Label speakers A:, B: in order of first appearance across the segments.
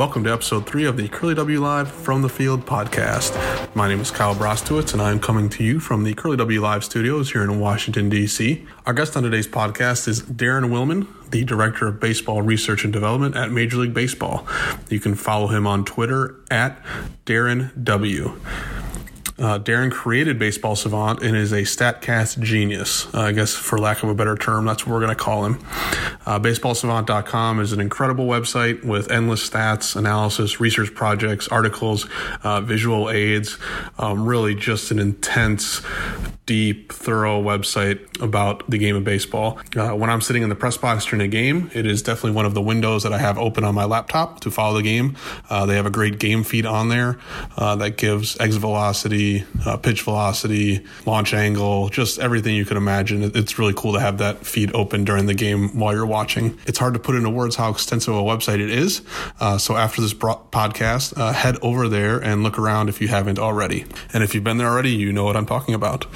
A: Welcome to episode three of the Curly W Live from the Field podcast. My name is Kyle Brostowitz, and I am coming to you from the Curly W Live studios here in Washington, D.C. Our guest on today's podcast is Daren Willman, the Director of Baseball Research and Development at Major League Baseball. You can follow him on Twitter at Daren W. Uh, Daren created Baseball Savant and is a StatCast genius. Uh, I guess, for lack of a better term, that's what we're going to call him. Uh, BaseballSavant.com is an incredible website with endless stats, analysis, research projects, articles, uh, visual aids. Um, really, just an intense, deep, thorough website about the game of baseball. Uh, when I'm sitting in the press box during a game, it is definitely one of the windows that I have open on my laptop to follow the game. Uh, they have a great game feed on there that gives exit velocity uh, pitch velocity, launch angle, just everything you can imagine. It's really cool to have that feed open during the game while you're watching. It's hard to put into words how extensive a website it is. Uh, so after this bro- podcast, uh, head over there and look around if you haven't already. And if you've been there already, you know what I'm talking about.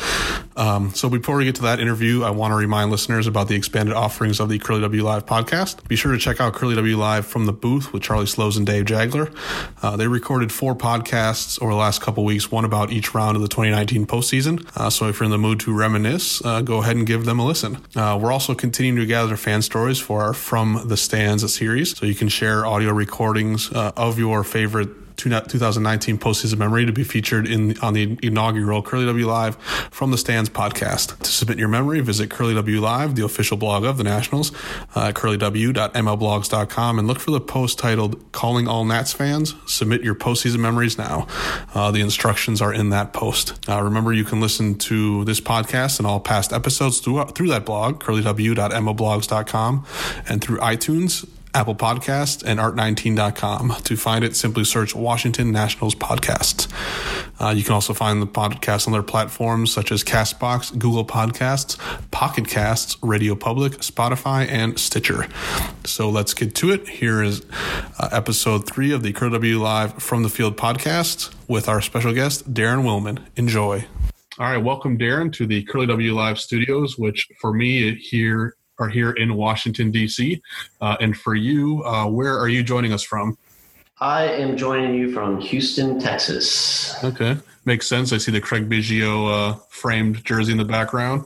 A: Um, so before we get to that interview, I want to remind listeners about the expanded offerings of the Curly W Live podcast. Be sure to check out Curly W Live from the booth with Charlie Slowes and Dave Jageler. Uh, they recorded four podcasts over the last couple weeks, one about each round of the 2019 postseason. Uh, so if you're in the mood to reminisce, uh, go ahead and give them a listen. Uh, we're also continuing to gather fan stories for our From the Stands series, so you can share audio recordings uh, of your favorite 2019 postseason memory to be featured in on the inaugural Curly W Live from the Stands podcast. To submit your memory, visit Curly W Live, the official blog of the Nationals, uh, curlyw.mlblogs.com, and look for the post titled "Calling All Nats Fans." Submit your postseason memories now. Uh, the instructions are in that post. Uh, remember, you can listen to this podcast and all past episodes through through that blog, curlyw.mlblogs.com, and through iTunes. Apple Podcasts, and art19.com. To find it, simply search Washington Nationals Podcasts. Uh, you can also find the podcast on their platforms such as Castbox, Google Podcasts, Pocket Casts, Radio Public, Spotify, and Stitcher. So let's get to it. Here is uh, episode three of the Curly W Live from the Field podcast with our special guest, Daren Willman. Enjoy. All right, welcome, Daren, to the Curly W Live studios, which for me here are here in Washington, D.C. Uh, and for you, uh, where are you joining us from?
B: I am joining you from Houston, Texas.
A: Okay. Makes sense. I see the Craig Biggio uh, framed jersey in the background.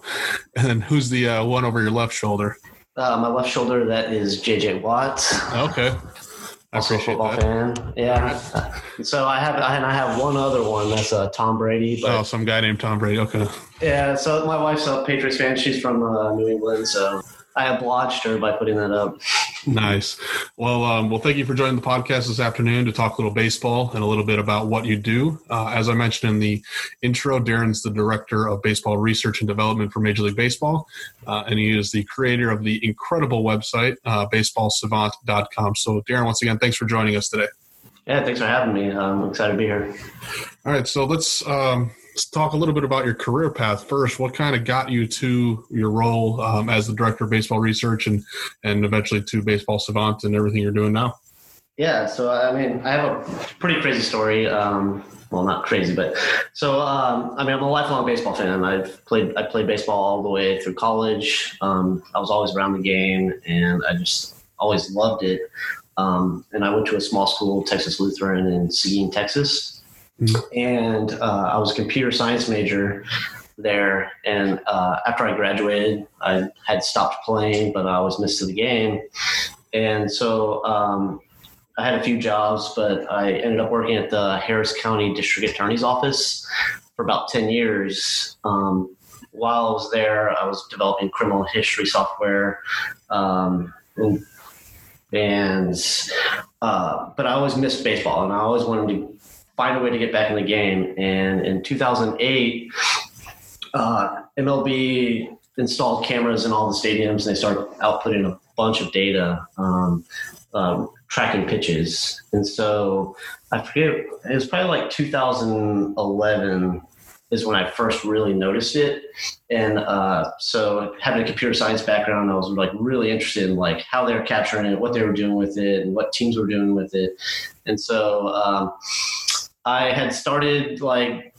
A: And then who's the uh, one over your left shoulder?
B: Uh, my left shoulder, that is JJ Watt.
A: Okay. I
B: also
A: appreciate
B: football
A: that.
B: fan. Yeah. So I have, and I have one other one that's uh, Tom Brady. But
A: Oh, some guy named Tom Brady. Okay.
B: yeah, so my wife's a Patriots fan. She's from uh, New England, so I obliged her by putting that up.
A: Nice. Well, um, well, thank you for joining the podcast this afternoon to talk a little baseball and a little bit about what you do. Uh, as I mentioned in the intro, Daren's the director of baseball research and development for Major League Baseball, uh, and he is the creator of the incredible website uh, baseballsavant.com. So, Daren, once again, thanks for joining us today.
B: Yeah, thanks for having me. I'm excited to be here.
A: All right, so let's um, let's talk a little bit about your career path first. What kind of got you to your role um, as the director of baseball research and and eventually to Baseball Savant and everything you're doing now?
B: Yeah, so I mean, I have a pretty crazy story. Um, well, not crazy, but so um, I mean, I'm a lifelong baseball fan. I've played I played baseball all the way through college. Um, I was always around the game, and I just always loved it. Um, and I went to a small school, Texas Lutheran, in Seguin, Texas, and uh, I was a computer science major there. And uh, after I graduated, I had stopped playing, but I was missed to the game, and so. Um, I had a few jobs, but I ended up working at the Harris County District Attorney's Office for about 10 years. Um, while I was there, I was developing criminal history software. Um, and uh, but I always missed baseball, and I always wanted to find a way to get back in the game. And in 2008, uh, MLB installed cameras in all the stadiums, and they started outputting a bunch of data, um, um, tracking pitches. And so I forget, it was probably like 2011 is when I first really noticed it. And uh, so having a computer science background, I was like really interested in like how they were capturing it, what they were doing with it, and what teams were doing with it. And so um, I had started like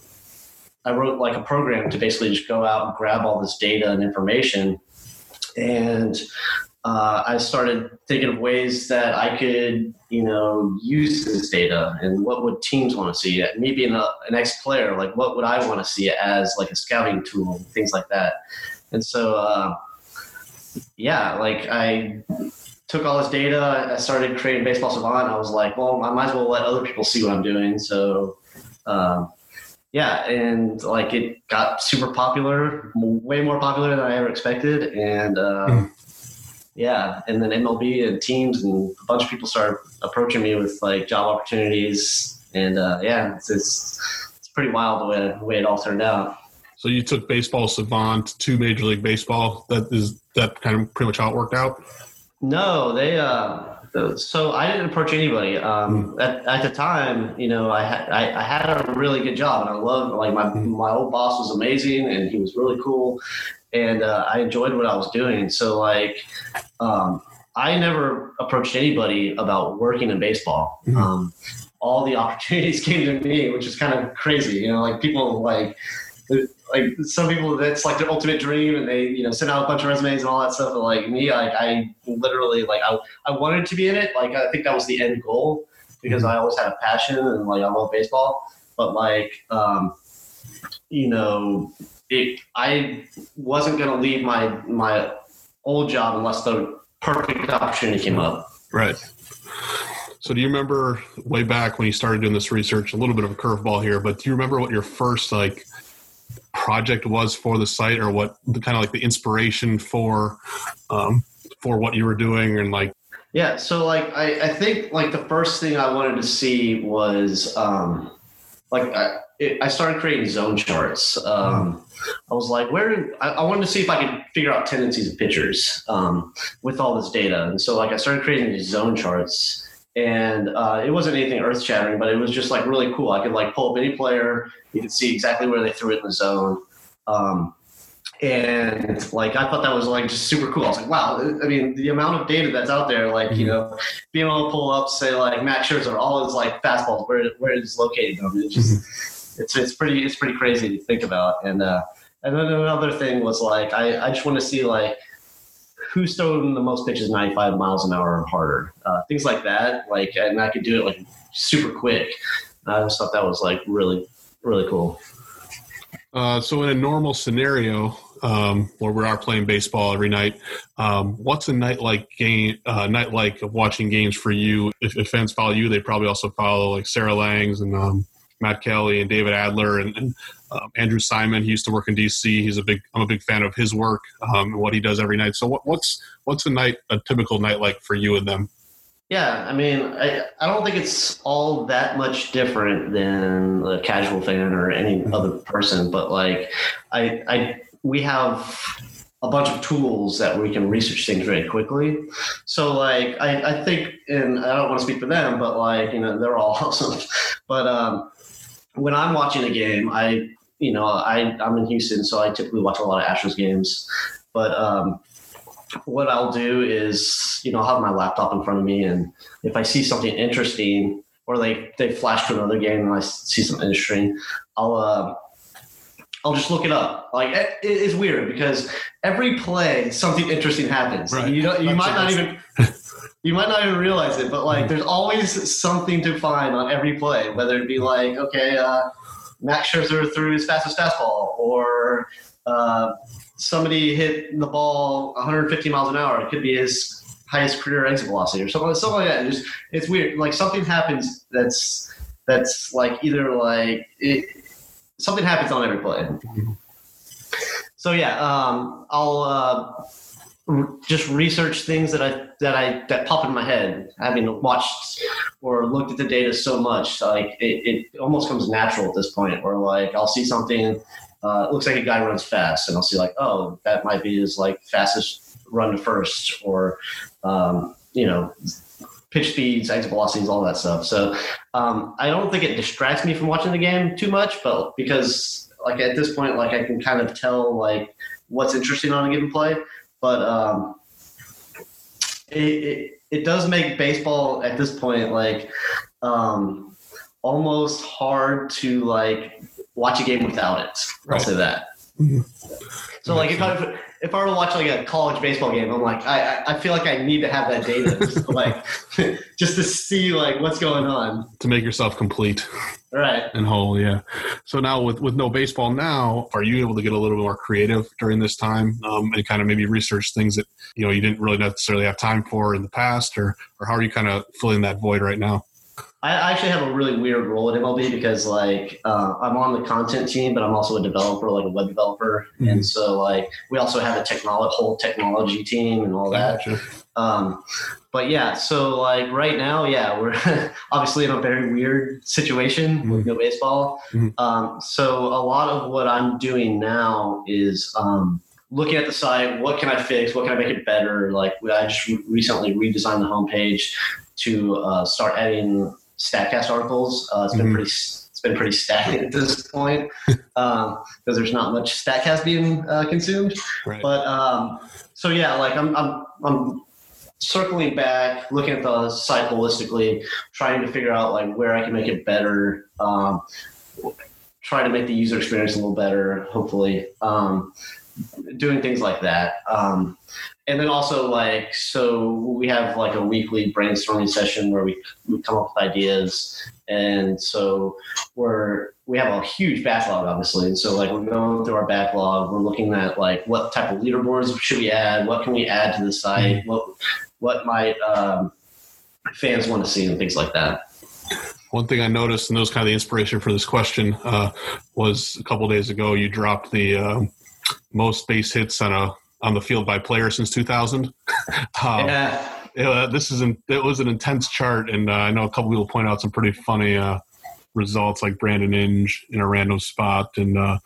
B: I wrote like a program to basically just go out and grab all this data and information. And uh, I started thinking of ways that I could, you know, use this data and what would teams want to see. Me being a, an ex-player, like what would I want to see as like a scouting tool, things like that. And so, uh, yeah, like I took all this data, I started creating Baseball Savant. I was like, well, I might as well let other people see what I'm doing. So, um, yeah, and like it got super popular, way more popular than I ever expected, and. Uh, mm yeah, and then MLB and teams and a bunch of people started approaching me with like job opportunities, and uh, yeah, it's, it's, it's pretty wild the way the way it all turned out.
A: So you took baseball savant to Major League Baseball. That is that kind of pretty much how it worked out.
B: No, they. Uh, so I didn't approach anybody. Um, mm. at, at the time, you know, I had I, I, had a really good job, and I loved like my mm. my old boss was amazing, and he was really cool, and uh, I enjoyed what I was doing. So like, um, I never approached anybody about working in baseball. Mm-hmm. Um, all the opportunities came to me, which is kind of crazy. You know, like people like like some people that's like their ultimate dream and they you know send out a bunch of resumes and all that stuff but like me like i literally like i, I wanted to be in it like i think that was the end goal because mm-hmm. i always had a passion and like i love baseball but like um you know it, I wasn't going to leave my my old job unless the perfect opportunity came up.
A: Right. So, do you remember way back when you started doing this research? A little bit of a curveball here, but do you remember what your first like project was for the site, or what the kind of like the inspiration for um, for what you were doing, and like?
B: Yeah. So, like, I, I think like the first thing I wanted to see was um, like I, it, I started creating zone charts. Um, I was like, where? I, I, wanted to see if I could figure out tendencies of pitchers um, with all this data, and so like I started creating these zone charts. And uh, it wasn't anything earth shattering, but it was just like really cool. I could like pull up any player, you could see exactly where they threw it in the zone. Um, and like I thought that was like just super cool. I was like, wow. I mean, the amount of data that's out there, like you mm-hmm. know, being able to pull up, say like Max Scherzer, all his like fastballs, where where it's located. I mean, it's just mm-hmm. it's it's pretty it's pretty crazy to think about. And uh, and then another thing was like I I just want to see like who's throwing the most pitches 95 miles an hour or harder, uh, things like that. Like, and I could do it like super quick. I just thought that was like really really cool.
A: Uh, so in a normal scenario, um, where we are playing baseball every night. Um, what's a night like game? Uh, night like of watching games for you? If, if, fans follow you, they probably also follow like Sarah Langs and um, Matt Kelly and David Adler and, and um, Andrew Simon. He used to work in DC. He's a big. I'm a big fan of his work um, and what he does every night. So what, what's what's a night a typical night like for you and them?
B: Yeah, I mean, I, I don't think it's all that much different than a casual fan or any mm-hmm. other person, but like, I, I we have a bunch of tools that we can research things very quickly. So like I, I think and I don't want to speak for them, but like, you know, they're all awesome. But um, when I'm watching a game, I you know, I, I'm in Houston, so I typically watch a lot of Astros games. But um, what I'll do is, you know, I'll have my laptop in front of me, and if I see something interesting, or they they flash to another game and I see something interesting, I'll uh, I'll just look it up. Like it, it's weird because every play something interesting happens. Right. You know, you might not even you might not even realize it, but like there's always something to find on every play. Whether it be like okay, uh, Max Scherzer threw his fastest fastball, or uh, somebody hit the ball 150 miles an hour. It could be his highest career exit velocity or something, something like that. It's, just, it's weird. Like something happens that's that's like either like it, something happens on every play. so yeah, um, I'll uh, just research things that I that I that pop in my head, having watched or looked at the data so much, like it, it almost comes natural at this point. Where like I'll see something, uh, looks like a guy runs fast, and I'll see like, oh, that might be his like fastest run to first, or um, you know, pitch speeds, exit velocities, all that stuff. So um, I don't think it distracts me from watching the game too much, but because like at this point, like I can kind of tell like what's interesting on a given play, but um, it, it it does make baseball at this point like um, almost hard to like watch a game without it. I'll
A: Right.
B: say that.
A: Mhm.
B: So like if I if I were to watch like a college baseball game, I'm like I I- feel like I need to have that data just to, like just to see like what's going on.
A: To make yourself complete
B: right.
A: and whole, yeah. So now with with no baseball now, are you able to get a little bit more creative during this time um, and kind of maybe research things that you know you didn't really necessarily have time for in the past, or or how are you kind of filling that void right now?
B: I actually have a really weird role at MLB because like uh, I'm on the content team, but I'm also a developer, like a web developer,
A: Mhm.
B: and so like we also have a technology whole technology team and all that.
A: Gotcha.
B: Um, but yeah, so like right now, yeah, we're obviously in a very weird situation with no baseball.
A: Mhm.
B: Um, so a lot of what I'm doing now is um, looking at the site. What can I fix? What can I make it better? Like I just re- recently redesigned the homepage to uh, start adding Statcast articles. Uh, it's been
A: Mhm.
B: pretty. It's been pretty stagnant at this point because there's not much Statcast being uh, consumed.
A: Right.
B: But um, so yeah, like I'm, I'm, I'm circling back, looking at the site holistically, trying to figure out like where I can make it better. Um, try to make the user experience a little better, hopefully. Um, doing things like that. Um, and then also like so we have like a weekly brainstorming session where we, we come up with ideas. And so we're we have a huge backlog obviously. And so like we're going through our backlog. We're looking at like what type of leaderboards should we add? What can we add to the site? What what might um, fans want to see and things like that.
A: One thing I noticed, and that was kind of the inspiration for this question, uh, was a couple days ago you dropped the uh, most base hits on a on the field by player since 2000. um,
B: yeah
A: this is an, it was an intense chart, and uh, I know a couple people point out some pretty funny uh, results, like Brandon Inge in a random spot, and uh,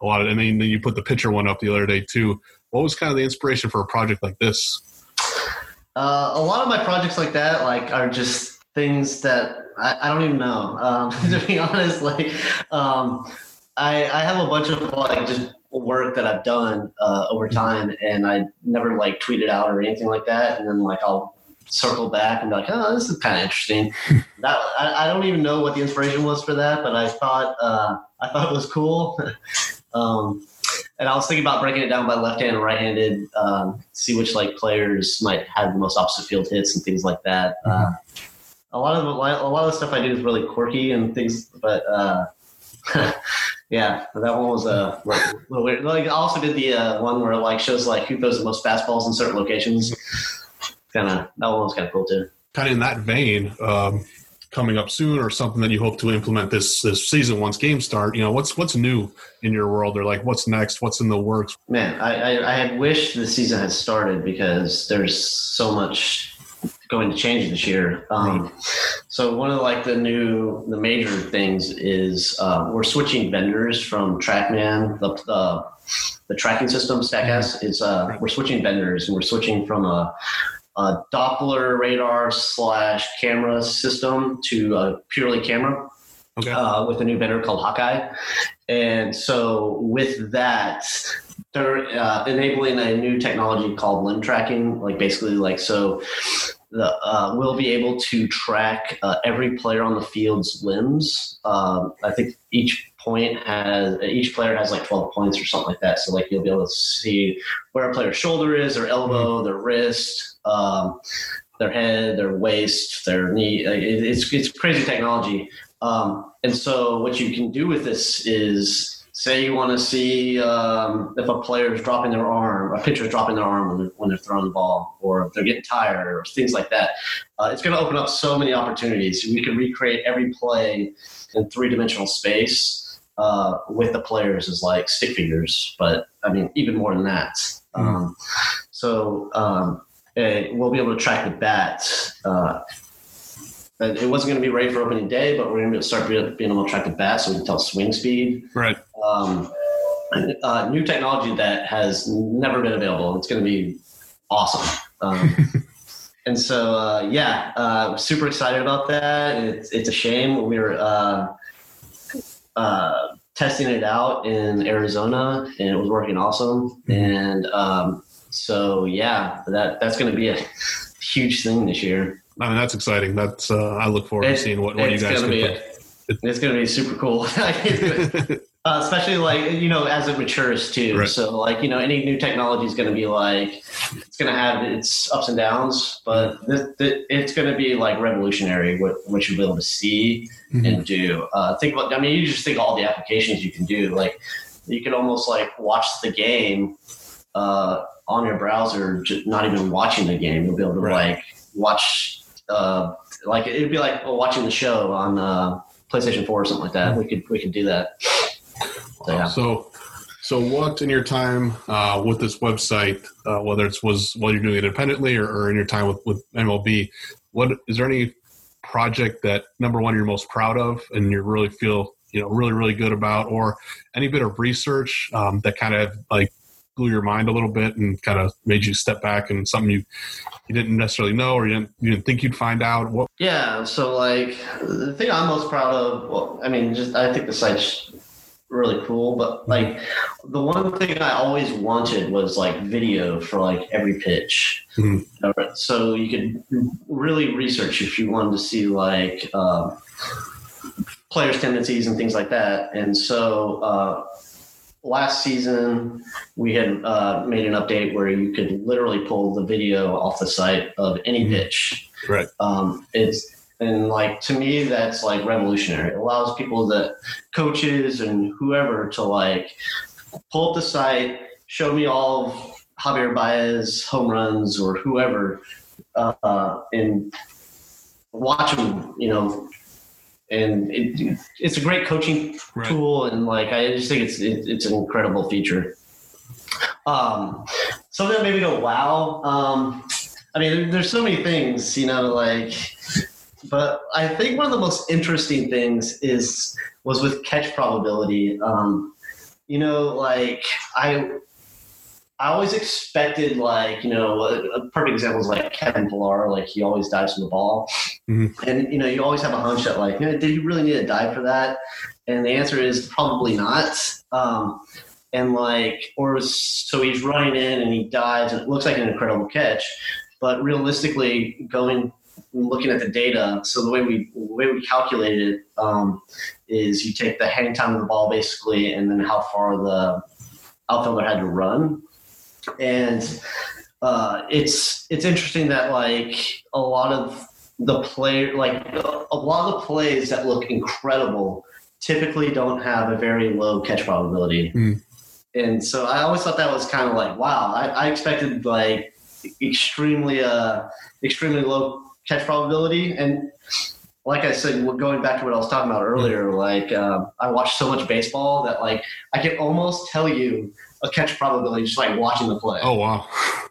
A: a lot of. And then you put the pitcher one up the other day too. What was kind of the inspiration for a project like this?
B: Uh, a lot of my projects like that, like, are just things that I, I don't even know. Um, to be honest, like, um, I, I have a bunch of like just work that I've done uh, over time, and I never like tweet it out or anything like that. And then like I'll circle back and be like, oh, this is kind of interesting. that I, I don't even know what the inspiration was for that, but I thought uh, I thought it was cool. um, and I was thinking about breaking it down by left hand and right-handed, um, see which like players might have the most opposite field hits and things like that. Uh, a lot of the, a lot of the stuff I do is really quirky and things, but uh, yeah, that one was a little weird. Like I also did the uh, one where it like shows like who throws the most fastballs in certain locations. Kind of that one was kind of cool too.
A: Kind of in that vein, um, coming up soon, or something that you hope to implement this this season once games start. You know, what's what's new in your world, or like what's next? What's in the works?
B: Man, I, I, I had wished the season had started because there's so much going to change this year. Um, so one of the, like the new, the major things is uh, we're switching vendors from TrackMan, the the, the tracking system Statcast is uh, we're switching vendors and we're switching from a, a Doppler radar slash camera system to a purely camera
A: Okay,
B: uh, with a new vendor called Hawkeye. And so with that, they're uh, enabling a new technology called limb tracking. Like basically, like so, the uh, we'll be able to track uh, every player on the field's limbs. Um, I think each point has each player has like 12 points or something like that. So like you'll be able to see where a player's shoulder is, their elbow, their wrist. Um, their head, their waist, their knee. It's it's crazy technology. Um, and so what you can do with this is say you want to see um, if a player is dropping their arm, a pitcher is dropping their arm when they're, when they're throwing the ball, or if they're getting tired, or things like that. Uh, it's going to open up so many opportunities. We can recreate every play in three dimensional space. uh, with the players as like stick figures, but I mean even more than that. Um, so um, eh, we'll be able to track the bat. Uh, it wasn't going to be ready for opening day, but we're going to start being being able to track the bat so we can tell swing speed.
A: Right.
B: Um, uh, new technology that has never been available. It's going to be awesome. Um, and so, uh, yeah, uh, super excited about that. It's, it's a shame we were uh, uh, testing it out in Arizona, and it was working awesome. And um, so, yeah, that that's going to be a huge thing this year.
A: I mean, that's exciting. That's uh, I look forward to seeing what, what you guys can put.
B: it's going to be super cool. Uh, especially like you know as it matures too.
A: Right.
B: So like you know any new technology is going to be like it's going to have its ups and downs, but this, this, it's going to be like revolutionary what what you'll be able to see
A: Mm-hmm.
B: and do. Uh, think about I mean you just think all the applications you can do. Like you can almost like watch the game uh, on your browser, just not even watching the game. You'll be able to
A: Right.
B: like watch uh, like it'd be like watching the show on uh, PlayStation Four or something like that. We could we could do that. So, yeah.
A: So, so what in your time uh, with this website, uh, whether it's was while you're doing it independently or, or in your time with, with MLB, what is there any project that number one you're most proud of and you really feel you know really really good about, or any bit of research um, that kind of like blew your mind a little bit and kind of made you step back and something you you didn't necessarily know or you didn't, you didn't think you'd find out? What
B: Yeah, so like the thing I'm most proud of, well, I mean, just I think the site's really cool, but like the one thing I always wanted was like video for like every pitch.
A: Mhm.
B: Uh, So you could really research if you wanted to see like uh, players' tendencies and things like that. And so uh, last season we had uh, made an update where you could literally pull the video off the site of any
A: Mhm.
B: pitch
A: right?
B: um, it's and like to me that's like revolutionary. It allows people that coaches and whoever to like pull up the site show me all of javier baez home runs or whoever uh, and watch them you know? And it, it's a great coaching
A: Right.
B: tool and like i just think it's it, it's an incredible feature. Um something that made me go wow um I mean, there's so many things, you know, like, but I think one of the most interesting things is was with catch probability. Um, you know, like I, I always expected, like, you know, a, perfect example is like Kevin Pillar, like he always dives for the ball,
A: Mhm.
B: and you know, you always have a hunch that, like, you know, did you really need to dive for that? And the answer is probably not. Um, and like, or so he's running in and he dives, and it looks like an incredible catch but realistically going looking at the data so the way we the way we calculated it um, is you take the hang time of the ball basically and then how far the outfielder had to run and uh, it's it's interesting that like a lot of the play like a lot of the plays that look incredible typically don't have a very low catch probability
A: Hmm.
B: and so i always thought that was kind of like wow i, I expected like extremely uh extremely low catch probability and like I said, going back to what I was talking about earlier, like um, I watch so much baseball that like I can almost tell you a catch probability just like watching the play.
A: Oh wow,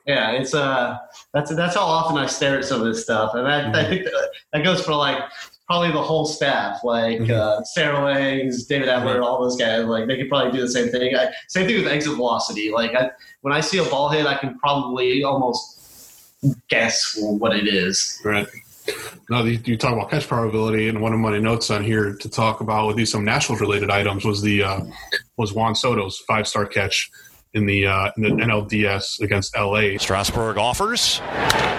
B: Yeah, it's uh that's that's how often I stare at some of this stuff, and I, I think that, that goes for like probably the whole staff, like
A: Mhm.
B: uh, Sarah Langs, David Adler, all those guys. Like they could probably do the same thing. I, same thing with exit velocity. Like I, when I see a ball hit, I can probably almost guess what it is.
A: Right. Now you, you talk about catch probability, and one of my notes on here to talk about with these some Nationals related items was the uh, was Juan Soto's five star catch in the uh, in the NLDS against LA.
C: Strasburg offers.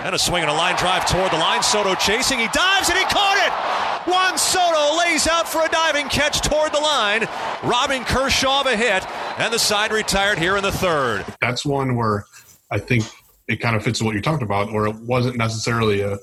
C: And a swing and a line drive toward the line. Soto chasing. He dives and he caught it. Juan Soto lays out for a diving catch toward the line, robbing Kershaw of a hit. And the side retired here in the third.
A: That's one where I think it kind of fits what you talked about, or it wasn't necessarily a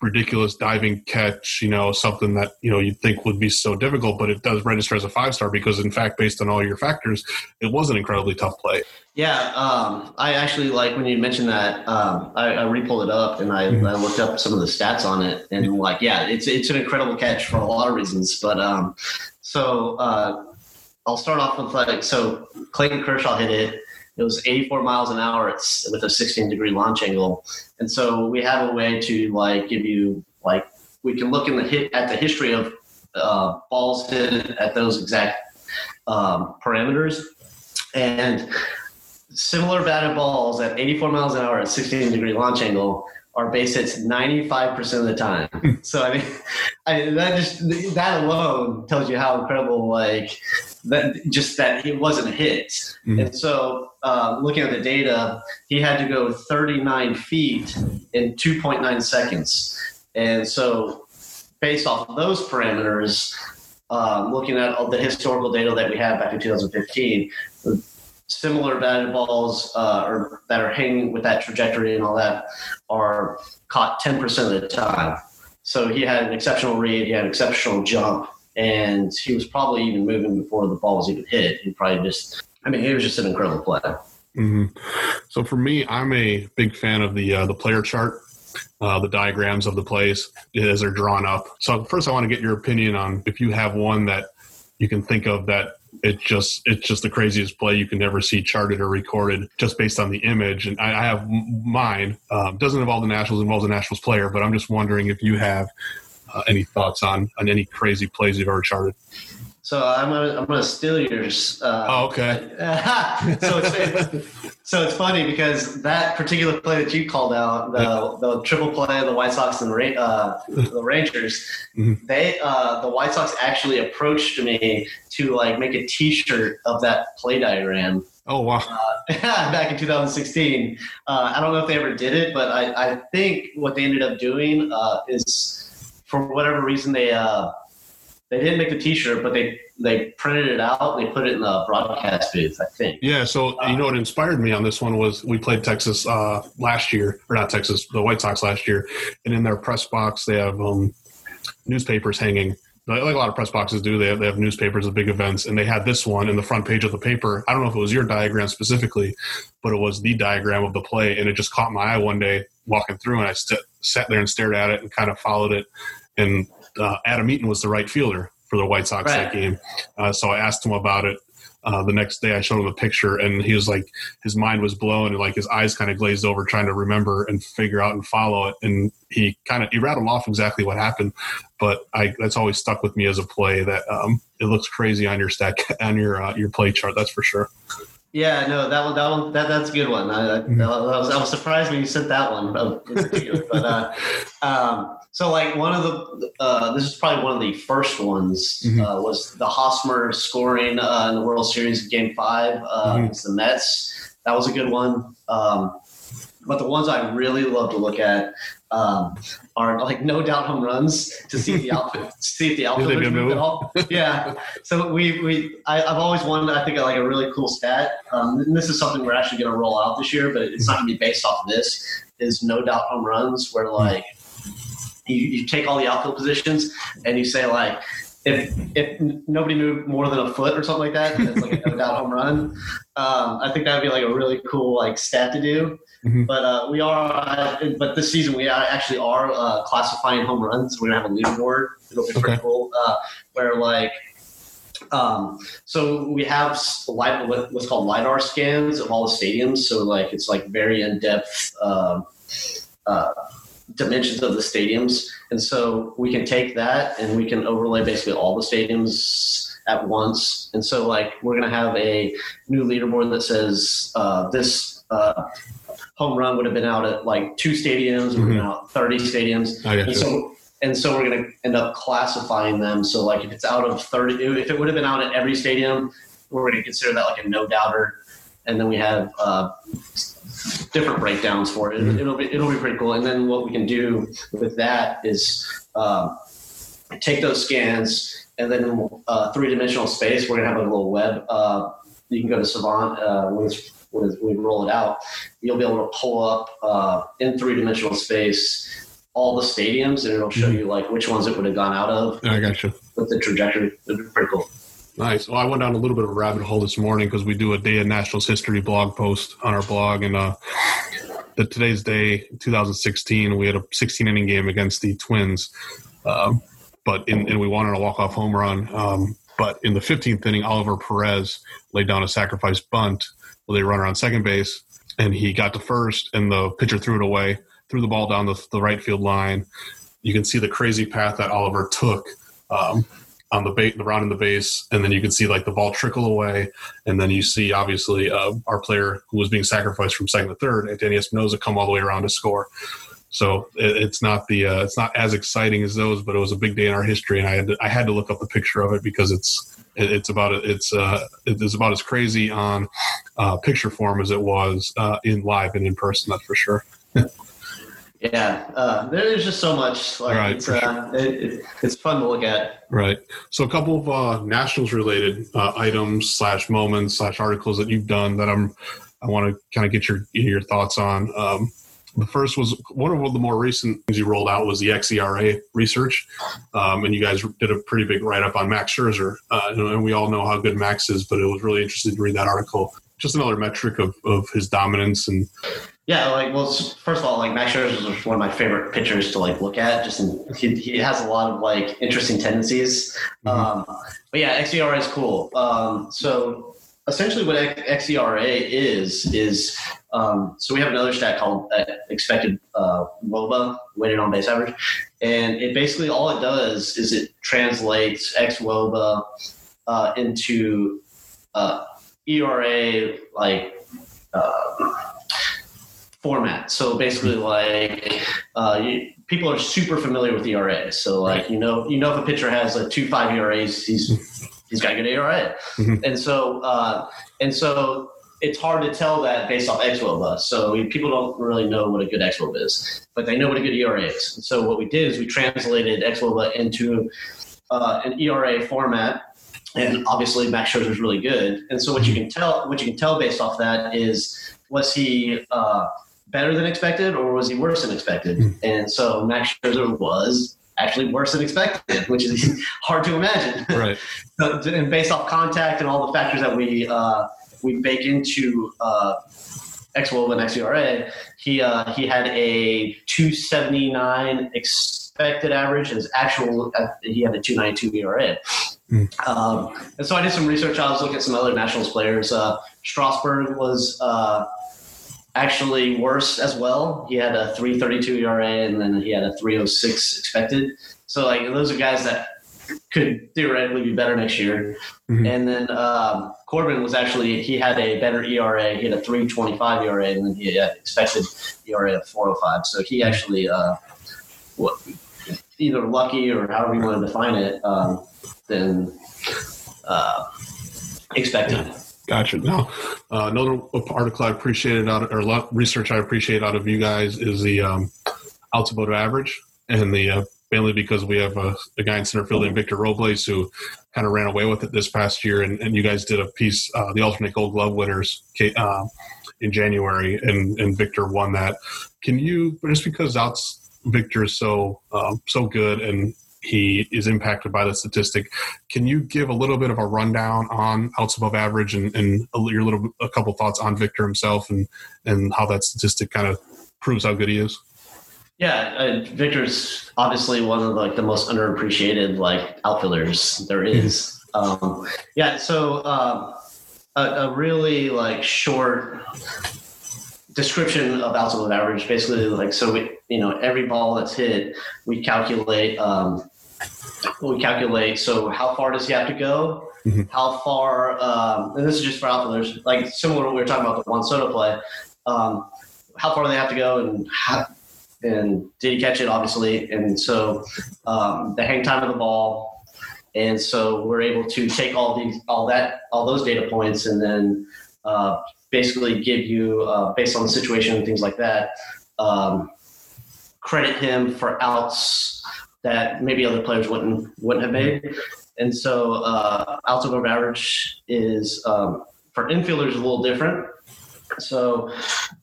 A: ridiculous diving catch, you know, something that, you know, you'd think would be so difficult, but it does register as a five star because in fact, based on all your factors, it was an incredibly tough play.
B: Yeah, um, I actually like when you mentioned that. Um, I, I re-pulled it up and I, I looked up some of the stats on it, and like, yeah, it's it's an incredible catch for a lot of reasons. But um, so uh, I'll start off with like so Clayton Kershaw hit it. It was 84 miles an hour. It's with a 16 degree launch angle, and so we have a way to like give you like we can look in the hit at the history of uh, balls hit at those exact um, parameters, and similar batted balls at 84 miles an hour at 16 degree launch angle are base hits 95% of the time. so I mean, I, that just that alone tells you how incredible like that just that it wasn't a hit. Mm-hmm. And so uh, looking at the data, he had to go 39 feet in 2.9 seconds. And so based off of those parameters, um, looking at all the historical data that we have back in 2015, similar batted balls uh, or that are hanging with that trajectory and all that are caught 10% of the time. So he had an exceptional read, he had an exceptional jump, and he was probably even moving before the ball was even hit. He probably just, I mean, he was just an incredible play.
A: Mm-hmm. So for me, I'm a big fan of the uh, the player chart, uh, the diagrams of the plays as they're drawn up. So first, I want to get your opinion on if you have one that you can think of that it just it's just the craziest play you can ever see charted or recorded just based on the image. And I, I have mine. Um, doesn't involve the Nationals, involves the Nationals player. But I'm just wondering if you have uh, any thoughts on on any crazy plays you've ever charted.
B: So I'm gonna I'm gonna steal yours.
A: Uh, oh, okay.
B: so it's so it's funny because that particular play that you called out, the, the triple play of the White Sox and uh, the Rangers, mm-hmm. they uh, the White Sox actually approached me to like make a T-shirt of that play diagram.
A: Oh wow!
B: Uh, back in 2016, uh, I don't know if they ever did it, but I, I think what they ended up doing uh, is, for whatever reason, they they didn't make the T-shirt, but they they printed it out. They put it in the broadcast booth, I think.
A: Yeah. So uh, you know what inspired me on this one was we played Texas uh, last year, or not Texas, the White Sox last year, and in their press box they have um, newspapers hanging. Like a lot of press boxes do, they have, they have newspapers of big events, and they had this one in the front page of the paper. I don't know if it was your diagram specifically, but it was the diagram of the play, and it just caught my eye one day walking through, and I st- sat there and stared at it and kind of followed it. And uh, Adam Eaton was the right fielder for the White Sox right. that game. Uh, so I asked him about it. Uh, the next day, I showed him a picture, and he was like, his mind was blown, and like his eyes kind of glazed over, trying to remember and figure out and follow it. And he kind of he rattled off exactly what happened, but I that's always stuck with me as a play that um, it looks crazy on your stack on your uh, your play chart. That's for sure.
B: Yeah, no, that one, that one, that, that's a good one. I, I, mm-hmm. I, was, I was surprised when you sent that one but uh, um, so, like one of the, uh, this is probably one of the first ones mm-hmm. uh, was the Hosmer scoring uh, in the World Series Game Five uh, mm-hmm. against the Mets. That was a good one. Um, but the ones I really love to look at um, are like no doubt home runs to see the outfit, see if the outfielders move at all. Yeah. So we we I, have always wanted I think like a really cool stat. Um, and this is something we're actually going to roll out this year, but it's not going to be based off of this. Is no doubt home runs where like you, you take all the outfield positions and you say like if if nobody moved more than a foot or something like that, it's like a no doubt home run. Um, I think that would be like a really cool like stat to do. Mm-hmm. But uh, we are, uh, but this season we actually are uh, classifying home runs. We're gonna have a leaderboard. It'll be okay. pretty cool. Uh, where like, um, so we have light, what's called lidar scans of all the stadiums. So like it's like very in depth. Um, uh, dimensions of the stadiums. And so we can take that and we can overlay basically all the stadiums at once. And so, like, we're going to have a new leaderboard that says uh, this uh, home run would have been out at like two stadiums, mm-hmm. we're out 30 stadiums. and so, and so we're going to end up classifying them. So, like, if it's out of 30, if it would have been out at every stadium, we're going to consider that like a no doubter. And then we have uh, different breakdowns for it. Mm-hmm. It'll be it'll be pretty cool. And then what we can do with that is um, take those scans and then uh, three dimensional space, we're gonna have a little web. Uh, you can go to Savant uh, when, when we roll it out. You'll be able to pull up uh, in three dimensional space all the stadiums, and it'll show mm-hmm. you like which ones it would have gone out of.
A: I got you
B: with the trajectory. It'd be pretty cool.
A: Nice. Well, I went down a little bit of a rabbit hole this morning because we do a Day in Nationals History blog post on our blog, and uh, the today's day, 2016, we had a 16 inning game against the Twins, uh, but in, and we wanted a walk off home run. Um, but in the 15th inning, Oliver Perez laid down a sacrifice bunt where they run around second base, and he got to first, and the pitcher threw it away, threw the ball down the, the right field line. You can see the crazy path that Oliver took. Um, on the bait, the round in the base, and then you can see like the ball trickle away, and then you see obviously uh, our player who was being sacrificed from second to third, Anthony Espinoza, come all the way around to score. So it, it's not the uh, it's not as exciting as those, but it was a big day in our history, and I had to, I had to look up the picture of it because it's it, it's about it's uh, it's about as crazy on uh, picture form as it was uh, in live and in person. That's for sure.
B: Yeah, uh, there's just so much. Like,
A: Right,
B: it's, uh, it, it, it's fun to look at.
A: Right. So a couple of uh, nationals related uh, items slash moments slash articles that you've done that I'm I want to kind of get your your thoughts on. Um, the first was one of the more recent things you rolled out was the xERA research, um, and you guys did a pretty big write up on Max Scherzer, uh, and, we all know how good Max is, but it was really interesting to read that article. Just another metric of, of his dominance and
B: Yeah, like well, first of all, like Max Scherzer is one of my favorite pitchers to like look at. Just in, he, he has a lot of like interesting tendencies. Um, but yeah, XERA is cool. Um, so essentially, what XERA is is um, so we have another stat called uh, expected uh, WOBA, weighted on base average, and it basically all it does is it translates X WOBA uh, into uh, ERA like. Uh, format. So basically, like uh, you, people are super familiar with ERA. So like you know, you know if a pitcher has a two five ERAs, he's he's got a good ERA,
A: Mhm.
B: and so uh, and so it's hard to tell that based off xWOBA. So people don't really know what a good xWOBA is, but they know what a good ERA is. And so what we did is we translated xWOBA into uh, an ERA format. And obviously, Max Scherzer is really good. And so, what you can tell, what you can tell based off that is, was he uh, better than expected or was he worse than expected? And so Max Scherzer was actually worse than expected, which is hard to imagine.
A: right.
B: So, and based off contact and all the factors that we uh, we bake into uh, XWOB and XERA, he uh, he had a 279 expected average. His actual uh, he had a 292 ERA. Um, and so I did some research. I was looking at some other Nationals players. Uh, Strasburg was uh, actually worse as well. He had a 332 ERA and then he had a 306 expected. So like those are guys that could theoretically be better next year.
A: Mhm.
B: And then um, Corbin was actually he had a better ERA. He had a 325 ERA and then he had expected ERA of 405. So he actually uh, what either lucky or however you want to define it um, than uh, expected.
A: Gotcha. Now, uh, another article I appreciated out of, or research I appreciate out of you guys is the um, above average, and the uh, mainly because we have a, a guy in center field named Victor Robles who kind of ran away with it this past year, and, and you guys did a piece, uh, the alternate Gold Glove winners, uh, in January, and and Victor won that. Can you just because outs Victor is so um, so good and he is impacted by the statistic. Can you give a little bit of a rundown on outs above average and, and a, your little a couple thoughts on Victor himself and and how that statistic kind of proves how good he is?
B: Yeah, uh, Victor's obviously one of like the most underappreciated like outfielders there is. Um, yeah, so um, a, a really like short description of outs above average. Basically, like so we you know every ball that's hit, we calculate. Um, we calculate so how far does he have to go
A: Mhm.
B: how far um, and this is just for outfielders like similar to what we were talking about the Juan Soto play um, how far do they have to go and how, and did he catch it obviously and so um, the hang time of the ball and so we're able to take all these all that all those data points and then uh, basically give you uh, based on the situation and things like that um, credit him for outs that maybe other players wouldn't wouldn't have made and so uh, outs above average is um, for infielders a little different so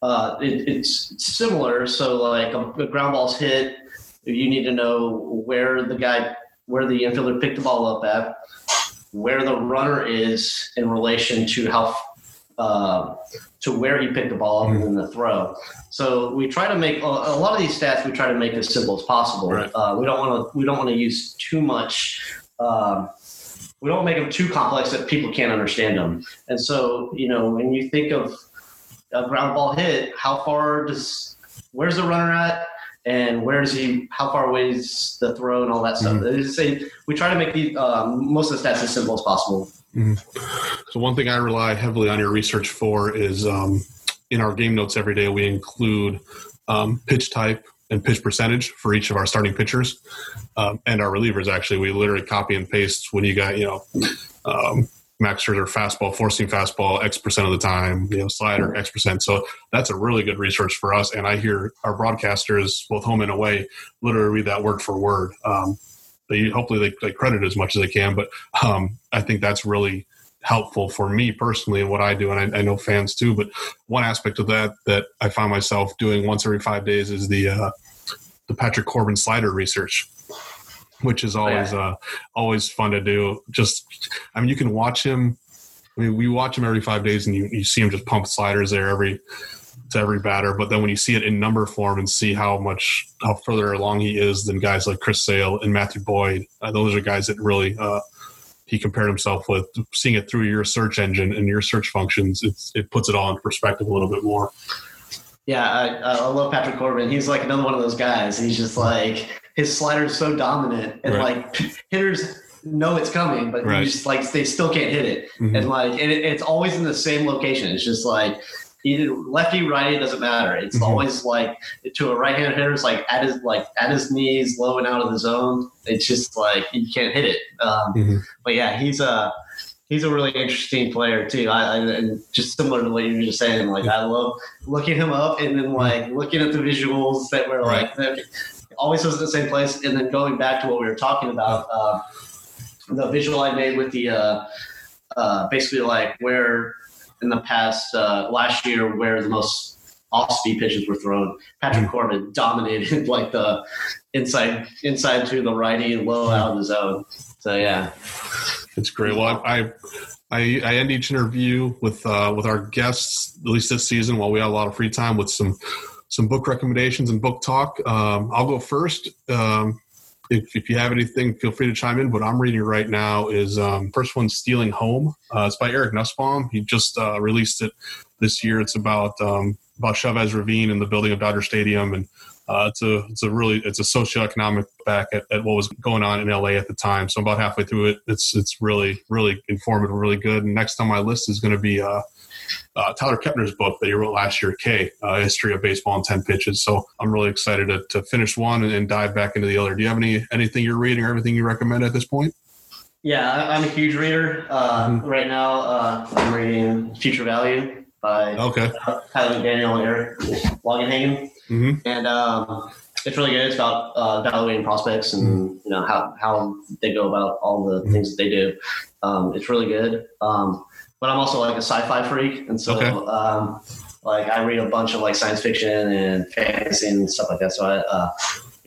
B: uh, it, it's similar. So like a, a ground ball's hit, you need to know where the guy, where the infielder picked the ball up at, where the runner is in relation to how, uh, to where he picked the ball up in the throw. So we try to make a, a lot of these stats. We try to make as simple as possible.
A: Right.
B: Uh, we don't want to. We don't want to use too much. Um, we don't make them too complex that people can't understand them. And so, you know, when you think of a ground ball hit, how far does where's the runner at? And where does he? How far away is the throw and all that stuff? Mm-hmm. we try to make the um, most of the stats as simple as possible.
A: Mm-hmm. So one thing I rely heavily on your research for is um, in our game notes every day we include um, pitch type and pitch percentage for each of our starting pitchers um, and our relievers. Actually, we literally copy and paste when you got you know um, Max Scherzer fastball, four-seam fastball X percent of the time, you know, slider X percent. So that's a really good research for us. And I hear our broadcasters, both home and away, literally read that word for word. Um, they hopefully they, they, credit as much as they can, but um, I think that's really helpful for me personally and what I do, and I, I, know fans too. But one aspect of that that I find myself doing once every five days is the uh, the Patrick Corbin slider research which is always uh, always fun to do. Just, I mean, you can watch him. I mean, we watch him every five days, and you, you see him just pump sliders there every to every batter. But then when you see it in number form and see how much how further along he is than guys like Chris Sale and Matthew Boyd, uh, those are guys that really uh, he compared himself with. Seeing it through your search engine and your search functions, it puts it all in perspective a little bit more.
B: Yeah, I, I love Patrick Corbin. He's like another one of those guys. He's just like his slider is so dominant, and right. like hitters know it's coming, but right. just like they still can't hit it, mm-hmm. and like and it, it's always in the same location. It's just like either lefty, righty, doesn't matter. It's mm-hmm. always like to a right-handed hitter, it's like at his like at his knees, low and out of the zone. It's just like you can't hit it. Um, mm-hmm. But yeah, he's a he's a really interesting player too. I, I, and just similar to what you were just saying, like I love looking him up and then like looking at the visuals that were like always was in the same place. And then going back to what we were talking about, uh, the visual I made with the uh, uh, basically like where in the past uh, last year where the most off speed pitches were thrown. Patrick mm-hmm. Corbin dominated like the inside inside to the righty, low out of the zone. So yeah,
A: it's great. Well, I I, I end each interview with uh, with our guests at least this season while we have a lot of free time with some some book recommendations and book talk. Um, I'll go first. Um, if, if, you have anything, feel free to chime in. What I'm reading right now is um, first one, Stealing Home. Uh, it's by Eric Nusbaum. He just uh, released it this year. It's about um, about Chavez Ravine and the building of Dodger Stadium, and uh, it's a it's a really it's a socioeconomic back at, at, what was going on in LA at the time. So I'm about halfway through it. It's it's really really informative, really good. And next on my list is going to be uh, uh, Tyler Kepner's book that he wrote last year, K, uh, History of Baseball in 10 Pitches. So I'm really excited to, to finish one and, and, dive back into the other. Do you have any anything you're reading or anything you recommend at this point?
B: Yeah, I'm a huge reader. Uh, mm-hmm. Right now, uh, I'm reading Future Value by
A: okay.
B: Tyler McDaniel and Eric Longenhagen. Mm-hmm. And um, it's really good. It's about uh, evaluating prospects and mm-hmm. you know how, how they go about all the mm-hmm. things that they do. Um, it's really good. Um, but I'm also like a sci-fi freak, and so okay. um, like I read a bunch of like science fiction and fantasy and stuff like that. So I, uh,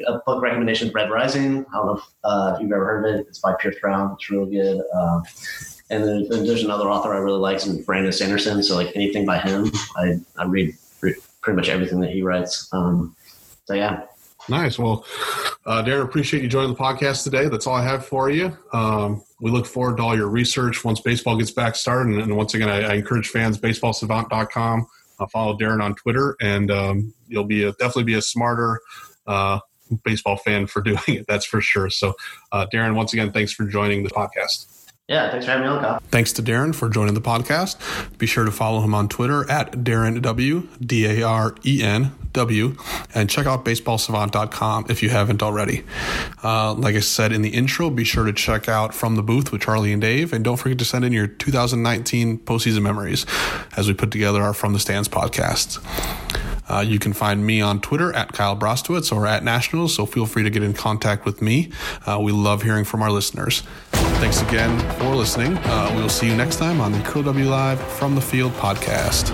B: a book recommendation, Red Rising. I don't know if, uh, if, you've ever heard of it. It's by Pierce Brown. It's really good. Um, and then, then, there's another author I really like, Brandon Sanderson. So like anything by him, I, I read pretty much everything that he writes. Um, so yeah.
A: Nice. Well, uh, Daren, appreciate you joining the podcast today. That's all I have for you. Um, we look forward to all your research once baseball gets back started. And, and once again, I, I, encourage fans, baseballsavant.com. Uh, follow Daren on Twitter, and um, you'll be a, definitely be a smarter uh, baseball fan for doing it. That's for sure. So, uh, Daren, once again, thanks for joining the podcast.
B: Yeah, thanks for having me on, Kyle.
A: Thanks to Daren for joining the podcast. Be sure to follow him on Twitter at Daren W, D A R E N W, and check out baseballsavant.com if you haven't already. Uh, like I said in the intro, be sure to check out From the Booth with Charlie and Dave, and don't forget to send in your 2019 postseason memories as we put together our From the Stands podcast. Uh, you can find me on Twitter at Kyle Brostowitz or at Nationals, so feel free to get in contact with me. Uh, we love hearing from our listeners. Thanks again for listening. Uh, we will see you next time on the Curly W Live from the Field podcast.